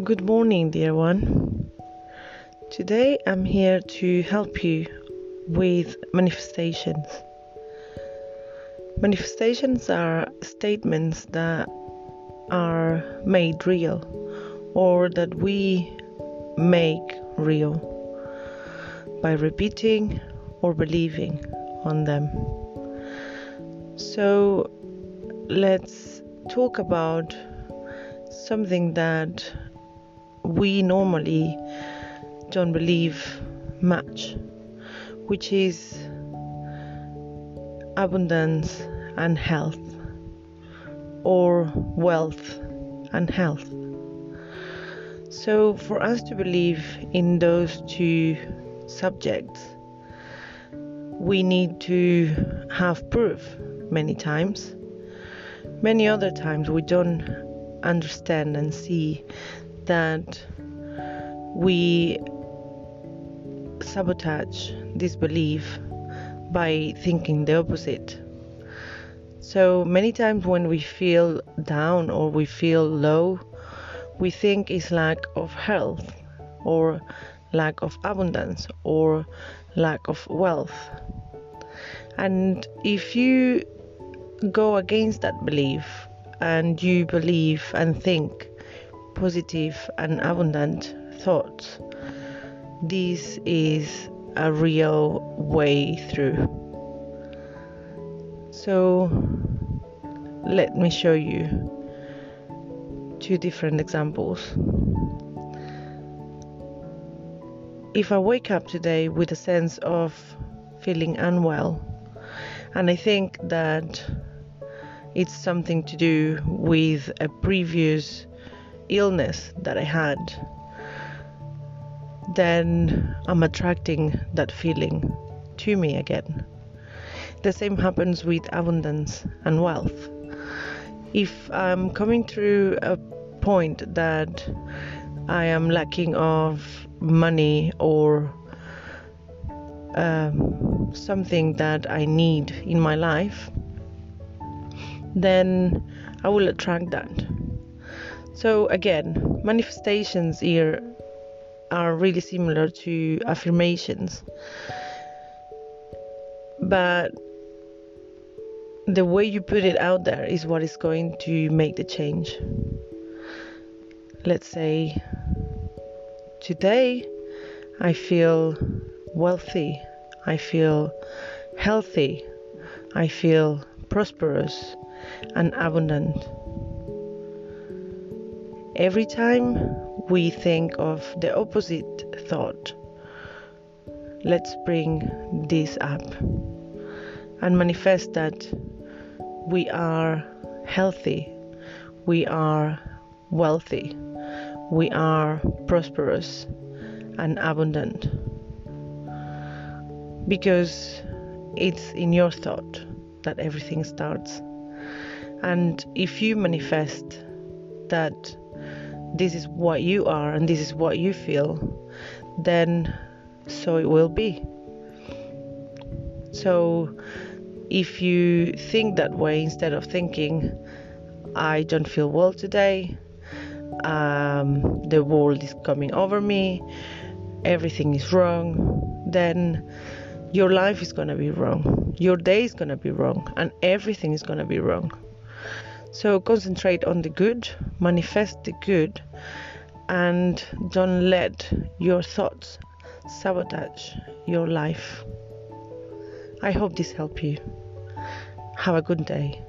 Good morning, dear one. Today I'm here to help you with manifestations. Manifestations are statements that are made real or that we make real by repeating or believing on them. So let's talk about something that we normally don't believe much, which is abundance and health, or wealth and health. So, for us to believe in those two subjects, we need to have proof many times. Many other times, we don't understand and see that we sabotage this belief by thinking the opposite. So many times when we feel down or we feel low, we think it's lack of health or lack of abundance or lack of wealth. And if you go against that belief and you believe and think positive and abundant thoughts. This is a real way through. So, let me show you two different examples. If I wake up today with a sense of feeling unwell, and I think that it's something to do with a previous illness that I had, then I'm attracting that feeling to me again. The same happens with abundance and wealth. If I'm coming through a point that I am lacking of money or um, something that I need in my life, then I will attract that. So again, manifestations here are really similar to affirmations. But the way you put it out there is what is going to make the change. Let's say today I feel wealthy, I feel healthy, I feel prosperous and abundant. Every time we think of the opposite thought, let's bring this up and manifest that we are healthy, we are wealthy, we are prosperous and abundant. Because it's in your thought that everything starts. And if you manifest that this is what you are and this is what you feel, then so it will be. So if you think that way instead of thinking, I don't feel well today, um, the world is coming over me, everything is wrong, then your life is gonna be wrong, your day is gonna be wrong, and everything is gonna be wrong. So concentrate on the good, manifest the good, and don't let your thoughts sabotage your life. I hope this helped you. Have a good day.